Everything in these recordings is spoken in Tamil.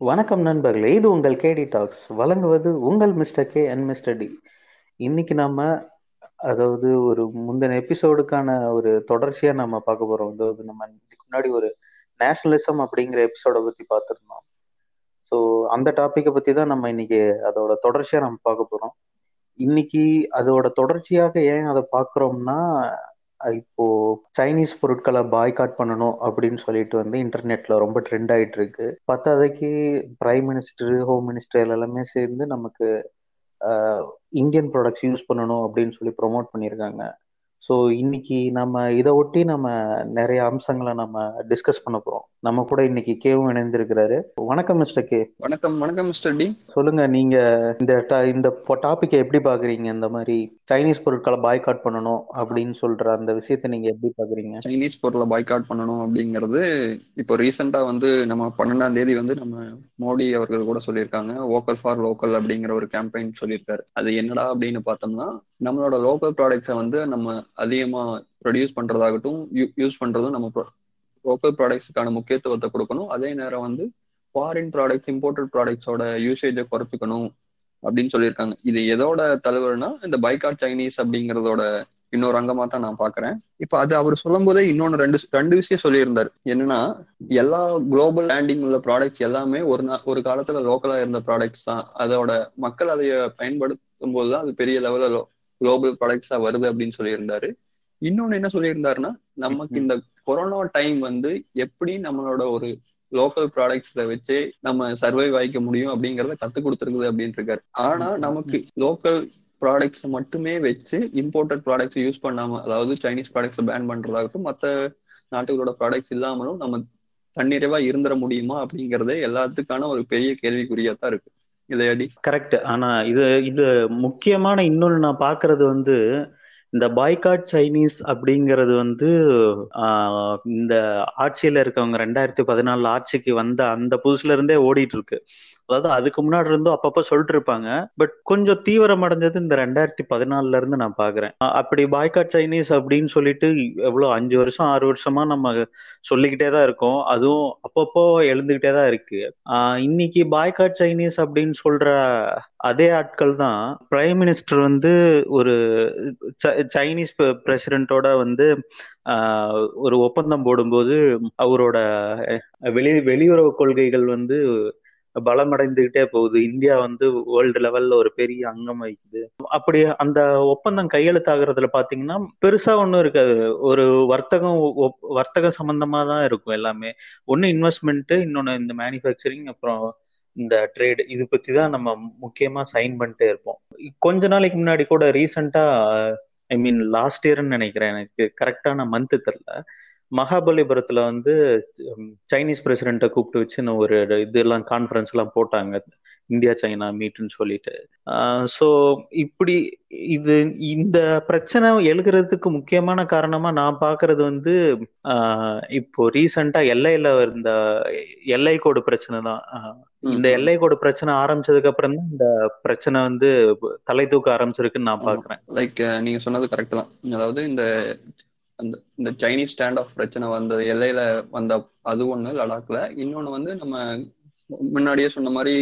வணக்கம் நண்பர்களே இது உங்கள் கேடி டாக்ஸ். வழங்குவது உங்கள் mister K and mister D. இன்னைக்கு நம்ம அதாவது ஒரு முந்தின எபிசோடுக்கான ஒரு தொடர்ச்சியா நம்ம பார்க்க போறோம். அதாவது நம்ம இதுக்கு முன்னாடி ஒரு நேஷனலிசம் அப்படிங்கிற எபிசோட பத்தி பார்த்துருந்தோம். ஸோ அந்த டாப்பிக்கை பத்தி தான் நம்ம இன்னைக்கு அதோட தொடர்ச்சியா நம்ம பார்க்க போறோம். இன்னைக்கு அதோட தொடர்ச்சியாக ஏன் அதை பார்க்குறோம்னா இப்போ சைனீஸ் பொருட்களை பாய்காட் பண்ணணும் அப்படின்னு சொல்லிட்டு வந்து இன்டர்நெட்ல ரொம்ப ட்ரெண்ட் ஆயிட்டு இருக்கு பத்தாதைக்கு பிரைம் மினிஸ்டர் ஹோம் மினிஸ்டர் எல்லாமே சேர்ந்து நமக்கு இந்தியன் ப்ராடக்ட்ஸ் யூஸ் பண்ணணும் அப்படின்னு சொல்லி ப்ரொமோட் பண்ணியிருக்காங்க. ஸோ இன்னைக்கு நம்ம இதை ஒட்டி நம்ம நிறைய அம்சங்களை நம்ம டிஸ்கஸ் பண்ண போறோம். நம்ம கூட இன்னைக்கு கேவும் இணைந்திருக்கிறாரு. வணக்கம் மிஸ்டர் கே. வணக்கம் வணக்கம் மிஸ்டர் டி. சொல்லுங்க நீங்க இந்த இந்த டாபிக்கை எப்படி பாக்குறீங்க? இந்த மாதிரி சைனீஸ் பொருட்களை பாய்காட் பண்ணணும் அப்படின்னு சொல்ற அந்த விஷயத்தை நீங்க எப்படி பாக்குறீங்க? சைனீஸ் பொருளை பாய்காட் பண்ணணும் அப்படிங்கிறது இப்போ ரீசெண்டா வந்து நம்ம பன்னெண்டாம் தேதி வந்து நம்ம மோடி அவர்கள் கூட சொல்லியிருக்காங்க. வோக்கல் ஃபார் லோக்கல் அப்படிங்கிற ஒரு கேம்பெயின் சொல்லியிருக்காரு. அது என்னடா அப்படின்னு பார்த்தோம்னா நம்மளோட லோக்கல் ப்ராடக்ட்ஸை வந்து நம்ம அதிகமா ப்ரொடியூஸ் பண்றதாகட்டும் யூஸ் பண்றதும் நம்ம லோக்கல் ப்ராடக்ட்ஸுக்கான முக்கியத்துவத்தை கொடுக்கணும். அதே நேரம் வந்து ஃபாரின் ப்ராடக்ட்ஸ் இம்போர்ட்டட் ப்ராடக்ட்ஸோட யூசேஜை குறைச்சிக்கணும் அப்படின்னு சொல்லியிருக்காங்க. இது எதோட தலைவர்னா இந்த பைகாட் சைனீஸ் அப்படிங்கறதோட இன்னொரு அங்கமா தான் நான் பாக்குறேன் இப்ப அது அவர் சொல்லும் போதே இன்னொன்னு ரெண்டு ரெண்டு விஷயம் சொல்லியிருந்தாரு. என்னன்னா எல்லா குளோபல் லேண்டிங் உள்ள ப்ராடக்ட்ஸ் எல்லாமே ஒரு ஒரு காலத்துல லோக்கலா இருந்த ப்ராடக்ட்ஸ் தான். அதோட மக்கள் அதை பயன்படுத்தும் போதுதான் அது பெரிய லெவலில் குளோபல் ப்ராடக்ட்ஸா வருது அப்படின்னு சொல்லியிருந்தாரு. இன்னொன்னு என்ன சொல்லியிருந்தாருன்னா நமக்கு இந்த கொரோனா டைம் வந்து எப்படி நம்மளோட ஒரு லோக்கல் ப்ராடக்ட்ஸ்ல வச்சே நம்ம சர்வைவ் ஆயிக்க முடியும் அப்படிங்கறத கத்து கொடுத்துருக்குது அப்படின்னு இருக்காரு. ஆனா நமக்கு லோக்கல் ப்ராடக்ட்ஸ் மட்டுமே வச்சு இம்போர்ட்டட் ப்ராடக்ட்ஸ் யூஸ் பண்ணாம அதாவது சைனீஸ் ப்ராடக்ட்ஸ் பேன் பண்றதாகட்டும் மற்ற நாட்டுகளோட ப்ராடக்ட்ஸ் இல்லாமலும் நம்ம தன்னிறைவா இருந்துட முடியுமா அப்படிங்கறதே எல்லாத்துக்கான ஒரு பெரிய கேள்விக்குறியா தான் இருக்கு. இதையடி கரெக்ட் ஆனா இது இது முக்கியமான இன்னொன்னு நான் பாக்குறது வந்து இந்த பாய்காட் சைனீஸ் அப்படிங்கிறது வந்து இந்த ஆட்சியில இருக்கவங்க ரெண்டாயிரத்தி பதினாலு ஆட்சிக்கு வந்த அந்த புதுசுல இருந்தே ஓடிட்டு இருக்கு. அதாவது அதுக்கு முன்னாடி இருந்தும் அப்பப்ப சொல்லிட்டு இருப்பாங்க பட் கொஞ்சம் தீவிரம் அடைஞ்சது இந்த ரெண்டாயிரத்தி பதினாலுல இருந்து நான் பாக்குறேன். அப்படி பாய்காட் சைனீஸ் அப்படின்னு சொல்லிட்டு எவ்வளவு அஞ்சு வருஷம் ஆறு வருஷமா நம்ம சொல்லிக்கிட்டே தான் இருக்கோம். அதுவும் அப்பப்போ எழுந்துகிட்டே தான் இருக்கு. ஆஹ் இன்னைக்கு பாய்காட் சைனீஸ் அப்படின்னு சொல்ற அதே ஆட்கள் தான் பிரைம் மினிஸ்டர் வந்து ஒரு சைனீஸ் பிரசிடென்ட்டோட வந்து ஒரு ஒப்பந்தம் போடும்போது அவரோட வெளி வெளியுறவு கொள்கைகள் வந்து பலமடைந்துகிட்டே போகுது. இந்தியா வந்து வேர்ல்டு லெவல்ல ஒரு பெரிய அங்கம் வகிக்குது. அப்படி அந்த ஒப்பந்தம் கையெழுத்தாகிறதுல பாத்தீங்கன்னா பெருசா ஒன்றும் இருக்காது. ஒரு வர்த்தகம் வர்த்தக சம்பந்தமா தான் இருக்கும் எல்லாமே. ஒன்னு இன்வெஸ்ட்மெண்ட் இன்னொன்னு இந்த மேனுஃபேக்சரிங் அப்புறம் இந்த ட்ரேடு இது பத்தி தான் நம்ம முக்கியமா சைன் பண்ணிட்டே இருப்போம். கொஞ்ச நாளைக்கு முன்னாடி கூட ரீசெண்டா ஐ மீன் லாஸ்ட் இயர்னு நினைக்கிறேன் எனக்கு. கரெக்டான மந்த் தெரில. மகாபலிபுரத்துல வந்து சைனீஸ் பிரசிடென்ட்டை கூப்பிட்டு வச்சு ஒரு இதெல்லாம் கான்ஃபரன்ஸ் எல்லாம் போட்டாங்க. இந்தியா சைனா மீட்னு சொல்லிட்டு. ஸோ இப்படி இது இந்த பிரச்சனை எழுகிறதுக்கு முக்கியமான காரணமா நான் பாக்குறது வந்து இப்போ ரீசெண்டா எல்லையில இருந்த எல்லை கோடு பிரச்சனை தான். இந்த எல்லை கோடு பிரச்சனை ஆரம்பிச்சதுக்கு அப்புறம் தான் இந்த பிரச்சனை வந்து தலை தூக்க ஆரம்பிச்சிருக்குன்னு நான் பாக்குறேன். லைக் நீங்க சொன்னது கரெக்ட் தான். அதாவது இந்த அந்த இந்த சைனீஸ் ஸ்டாண்ட் ஆஃப் பிரச்சனை வந்த எல்லையில வந்த அது ஒண்ணு லடாக்ல. இன்னொன்னு வந்து நம்ம முன்னாடியே சொன்ன மாதிரி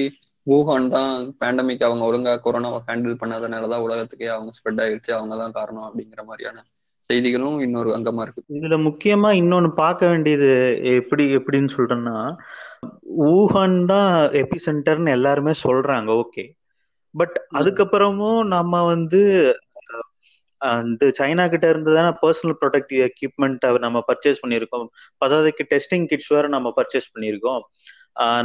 வூஹான் தான் பேண்டமிக் அவங்க ஒழுங்கா கொரோனாவை ஹேண்டில் பண்ணாதனாலதான் உலகத்துக்கே அவங்க ஸ்ப்ரெட் ஆயிடுச்சு அவங்க தான் காரணம் அப்படிங்கிற மாதிரியான செய்திகளும் இன்னொரு அங்கமா இருக்கு. இதுல முக்கியமா இன்னொன்னு பார்க்க வேண்டியது எப்படி எப்படின்னு சொல்றேன்னா வூஹான் தான் எபி சென்டர்னு எல்லாருமே சொல்றாங்க ஓகே பட் அதுக்கப்புறமும் நம்ம வந்து அந்த சைனா கிட்ட இருந்து தானே பர்சனல் ப்ரொடக்டிவ் எக்யூப்மெண்ட் நம்ம பர்ச்சேஸ் பண்ணியிருக்கோம். பதாதைக்கு டெஸ்டிங் கிட்ஸ் வேற நம்ம பர்ச்சேஸ் பண்ணியிருக்கோம்.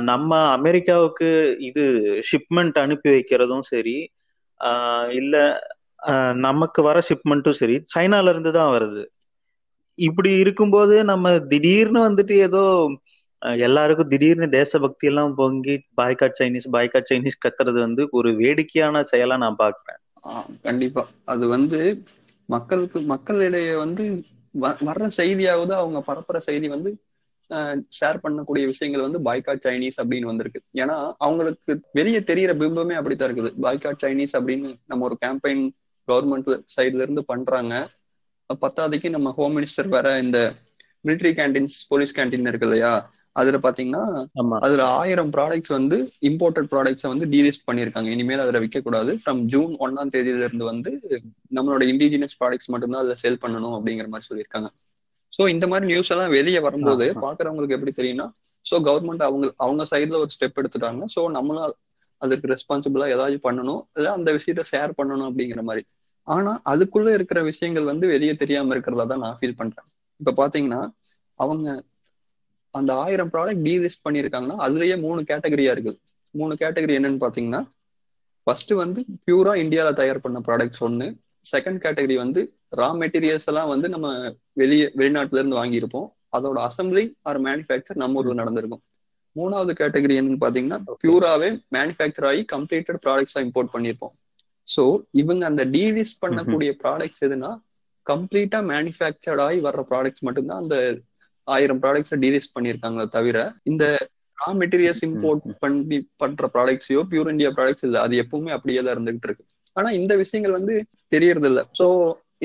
நம்ம அமெரிக்காவுக்கு இது ஷிப்மெண்ட் அனுப்பி வைக்கிறதும் சரி இல்ல நமக்கு வர ஷிப்மெண்ட்டும் சரி சைனால இருந்து தான் வருது. இப்படி இருக்கும்போது நம்ம திடீர்னு வந்துட்டு ஏதோ எல்லாருக்கும் திடீர்னு தேசபக்தி எல்லாம் பொங்கி பாய்காட் சைனீஸ் பாய்காட் சைனீஸ் கத்துறது வந்து ஒரு வேடிக்கையான செயலா நான் பாக்குறேன் கண்டிப்பா. அது வந்து மக்களுக்கு மக்களிடையே வந்து வர்ற செய்தியாவது அவங்க பரப்புற செய்தி வந்து ஷேர் பண்ணக்கூடிய விஷயங்கள் வந்து பாய்கா சைனீஸ் அப்படின்னு வந்திருக்கு. ஏன்னா அவங்களுக்கு வெளியே தெரியற பிம்பமே அப்படித்தான் இருக்குது. பாய்கா சைனீஸ் அப்படின்னு நம்ம ஒரு கேம்பெயின் கவர்மெண்ட் சைட்ல இருந்து பண்றாங்க. பத்தாவதுக்கு நம்ம ஹோம் மினிஸ்டர் வேற இந்த மிலிட்ரி கேண்டீன்ஸ் போலீஸ் கேண்டீன் இருக்கு இல்லையா? அதுல பாத்தீங்கன்னா அதுல ஆயிரம் ப்ராடக்ட்ஸ் வந்து இம்போர்ட்டட் ப்ராடக்ட்ஸை வந்து டீலிஸ்ட் பண்ணிருக்காங்க. இனிமேல் அதுல விற்க கூடாது ஃப்ரம் ஜூன் ஒன்னாம் தேதியில இருந்து வந்து நம்மளோட இண்டிஜினியஸ் ப்ராடக்ட்ஸ் மட்டும்தான் அதுல சேல் பண்ணணும் அப்படிங்கிற மாதிரி சொல்லியிருக்காங்க. சோ இந்த மாதிரி நியூஸ் எல்லாம் வெளியே வரும்போது. பாக்குறவங்களுக்கு எப்படி தெரியும்னா சோ கவர்மெண்ட் அவங்க அவங்க சைடுல ஒரு ஸ்டெப் எடுத்துட்டாங்க. சோ நம்மளும் அதுக்கு ரெஸ்பான்சிபிளா ஏதாச்சும் பண்ணணும். இல்ல அந்த விஷயத்த ஷேர் பண்ணணும் அப்படிங்கிற மாதிரி. ஆனா அதுக்குள்ள இருக்கிற விஷயங்கள் வந்து வெளியே தெரியாம இருக்கிறதா தான் நான் ஃபீல் பண்றேன். இப்ப பாத்தீங்கன்னா அவங்க அந்த ஆயிரம் ப்ராடக்ட் டீலிஸ்ட் பண்ணியிருக்காங்கன்னா அதுலயே மூணு கேட்டகரியா இருக்குது மூணு கேட்டகரி என்னன்னு பாத்தீங்கன்னா ஃபர்ஸ்ட் வந்து பியூரா இந்தியால தயார் பண்ண ப்ராடக்ட்ஸ் ஒன்னு செகண்ட் கேட்டகரி வந்து ரா மெட்டீரியல்ஸ் எல்லாம் வந்து நம்ம வெளியே வெளிநாட்டுல இருந்து வாங்கியிருப்போம். அதோட அசம்பிளி ஆர் மேனுஃபேக்சர் நம்ம ஊர்ல நடந்திருக்கும். மூணாவது கேட்டகரி என்னன்னு பாத்தீங்கன்னா பியூராவே மேனுஃபேக்சர் ஆகி கம்ப்ளீட்டட் ப்ராடக்ட்ஸா இம்போர்ட் பண்ணியிருப்போம். சோ இவங்க அந்த டீலிஸ்ட் பண்ணக்கூடிய ப்ராடக்ட்ஸ் எதுனா கம்ப்ளீட்டா மேனுஃபேக்சர்ட் ஆகி வர்ற ப்ராடக்ட்ஸ் மட்டும்தான் அந்த ஆயிரம் ப்ராடக்ட்ஸை டீலிஸ்ட் பண்ணியிருக்காங்களே தவிர இந்த ரா மெட்டீரியல்ஸ் இம்போர்ட் பண்ணி பண்ற ப்ராடக்ட்ஸையோ பியூர் இந்தியா ப்ராடக்ட்ஸ் இல்ல. அது எப்பவுமே அப்படியே தான் இருந்துகிட்டு இருக்கு. ஆனா இந்த விஷயங்கள் வந்து தெரியறது இல்ல சோ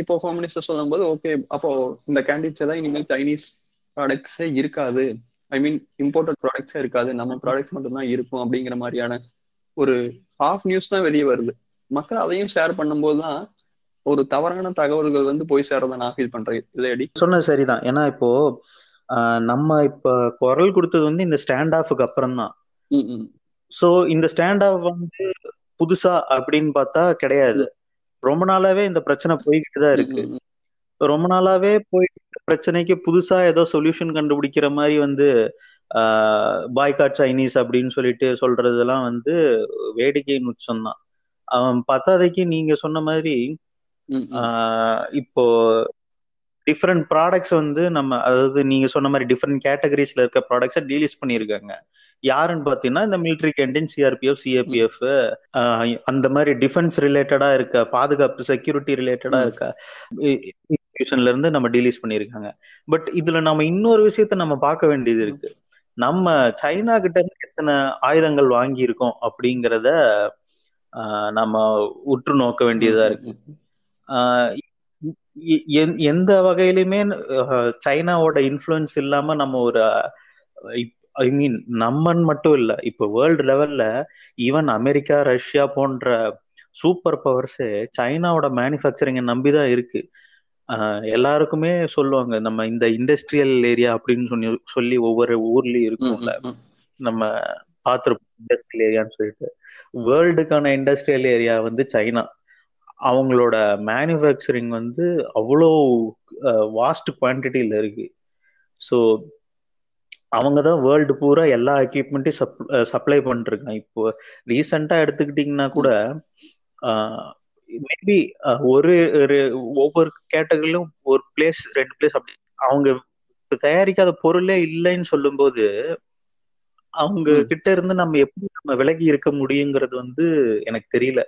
இப்போ ஹோம் மினிஸ்டர் சொல்லும் போது ஓகே அப்போ இந்த கேண்டிட்ஸ் எல்லாம் இனிமேல் சைனீஸ் ப்ராடக்ட்ஸே இருக்காது. ஐ மீன் இம்போர்ட்டட் ப்ராடக்ட்ஸே இருக்காது. நம்ம ப்ராடக்ட்ஸ் மட்டும் தான் இருக்கும் அப்படிங்கிற மாதிரியான ஒரு ஹாஃப் நியூஸ் தான் வெளியே வருது. மக்கள் அதையும் ஷேர் பண்ணும்போது தான் ஒரு தவறான தகவல்கள் வந்து போய் சேரதை நான் ஃபீல் பண்றேன். இல்லையடி சொன்னது சரிதான். ஏன்னா இப்போ நம்ம இப்ப குரல் கொடுத்தது வந்து இந்த ஸ்டாண்ட் ஆஃபுக்கு அப்புறம் தான். சோ இந்த ஸ்டாண்ட் ஆஃப் வந்து புதுசா அப்படின்னு பார்த்தா கிடையாது. ரொம்ப நாளாவே இந்த பிரச்சனை போய்கிட்டு தான் இருக்கு. ரொம்ப நாளாவே போயிட்டு பிரச்சனைக்கு புதுசா ஏதோ சொல்யூஷன் கண்டுபிடிக்கிற மாதிரி வந்து பாய்காட் சைனீஸ் அப்படின்னு சொல்லிட்டு சொல்றதெல்லாம் வந்து வேடிக்கையின் உச்சம் தான் அவன் பத்தாதைக்கு நீங்க சொன்ன மாதிரி இப்போ டிஃப்ரெண்ட் ப்ராடக்ட்ஸ் வந்து நம்ம அதாவது நீங்க சொன்ன மாதிரி டிஃப்ரெண்ட் கேட்டகரிஸ்ல இருக்க ப்ராடக்ட்ஸை டீலிஸ்ட் பண்ணியிருக்காங்க. யாருன்னு பாத்தீங்கன்னா இந்த மிலிட்ரி கேண்டீன் சிஆர்பிஎஃப் சிஏபிஎஃப் அந்த மாதிரி டிஃபென்ஸ் ரிலேட்டடா இருக்க பாதுகாப்பு செக்யூரிட்டி ரிலேட்டடா. இருக்க இன்ஸ்டிடியூஷன்ல இருந்து நம்ம டீலிஸ்ட் பண்ணியிருக்காங்க. பட் இதுல நம்ம இன்னொரு விஷயத்த நம்ம பார்க்க வேண்டியது இருக்கு. நம்ம சைனா கிட்ட இருந்து எத்தனை ஆயுதங்கள் வாங்கி இருக்கோம் அப்படிங்கிறத நம்ம உற்று நோக்க வேண்டியதா இருக்கு. எந்த வகையிலுமே சைனாவோட இன்ஃப்ளூயன்ஸ் இல்லாம நம்ம ஒரு ஐ மீன் நம்மன் மட்டும் இல்ல இப்போ வேர்ல்டு லெவல்ல ஈவன் அமெரிக்கா ரஷ்யா போன்ற சூப்பர் பவர்ஸே சைனாவோட மேனுஃபேக்சரிங்கை நம்பிதான் இருக்கு. எல்லாருக்குமே சொல்லுவாங்க நம்ம இந்த இண்டஸ்ட்ரியல் ஏரியா அப்படின்னு சொல்லி சொல்லி ஒவ்வொரு ஊர்லயும் இருக்கும்ல. நம்ம பார்த்துருப்போம் இண்டஸ்ட்ரியல் ஏரியான்னு சொல்லிட்டு. வேர்ல்டுக்கான இண்டஸ்ட்ரியல் ஏரியா வந்து சைனா. அவங்களோட மேனுஃபேக்சரிங் வந்து அவ்வளோ வாஸ்ட் குவான்டிட்டியில் இருக்கு. ஸோ அவங்க தான் வேர்ல்டு பூரா எல்லா எக்யூப்மெண்ட்டையும் சப் சப்ளை பண்ணிருக்காங்க இப்போ ரீசெண்டாக எடுத்துக்கிட்டிங்கன்னா கூட மேபி ஒரு ஒரு ஒவ்வொரு கேட்டகரியிலும் ஒரு பிளேஸ் ரெண்டு பிளேஸ் அப்படி அவங்க இப்ப தயாரிக்காத பொருளே இல்லைன்னு சொல்லும்போது அவங்க. கிட்ட இருந்து நம்ம எப்படி நம்ம விலகி இருக்க முடியுங்கிறது வந்து எனக்கு தெரியல.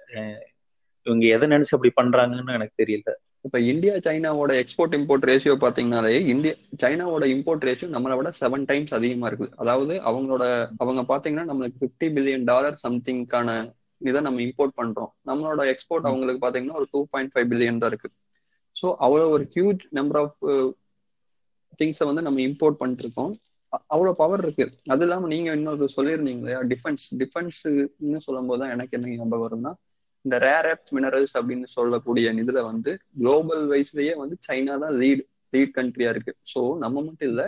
இவங்க எதை நினைச்சு அப்படி பண்றாங்கன்னு எனக்கு தெரியல. இப்ப இந்தியா சைனாவோட எக்ஸ்போர்ட் இம்போர்ட் ரேஷியோ பாத்தீங்கன்னாலே இந்தியா சைனாவோட இம்போர்ட் ரேஷியோ நம்மளை விட செவன் டைம்ஸ் அதிகமா இருக்குது. அதாவது அவங்களோட அவங்க பாத்தீங்கன்னா நம்மளுக்கு 50 பில்லியன் டாலர் சம்திங்கான இதை நம்ம இம்போர்ட் பண்றோம். நம்மளோட எக்ஸ்போர்ட் அவங்களுக்கு பாத்தீங்கன்னா ஒரு டூ பாயிண்ட் ஃபைவ் பில்லியன் தான் இருக்கு. ஸோ அவ்வளோ ஒரு ஹியூஜ் நம்பர் ஆஃப் திங்ஸை வந்து நம்ம இம்போர்ட் பண்ணிட்டு இருக்கோம் அ- அவ்வளவு பவர் இருக்கு. அது இல்லாம நீங்க இன்னொரு சொல்லியிருந்தீங்க இல்லையா? டிஃபென்ஸ் டிஃபென்ஸ்னு சொல்லும் போது தான் எனக்கு என்ன ஞாபகம் வரும்னா இந்த ரேர் எர்த் மினரல்ஸ் அப்படின்னு சொல்லக்கூடிய இதுல வந்து குளோபல் வைஸ்லயே வந்து சைனா தான் லீட் லீட் கண்ட்ரியா இருக்கு. ஸோ நம்ம மட்டும் இல்ல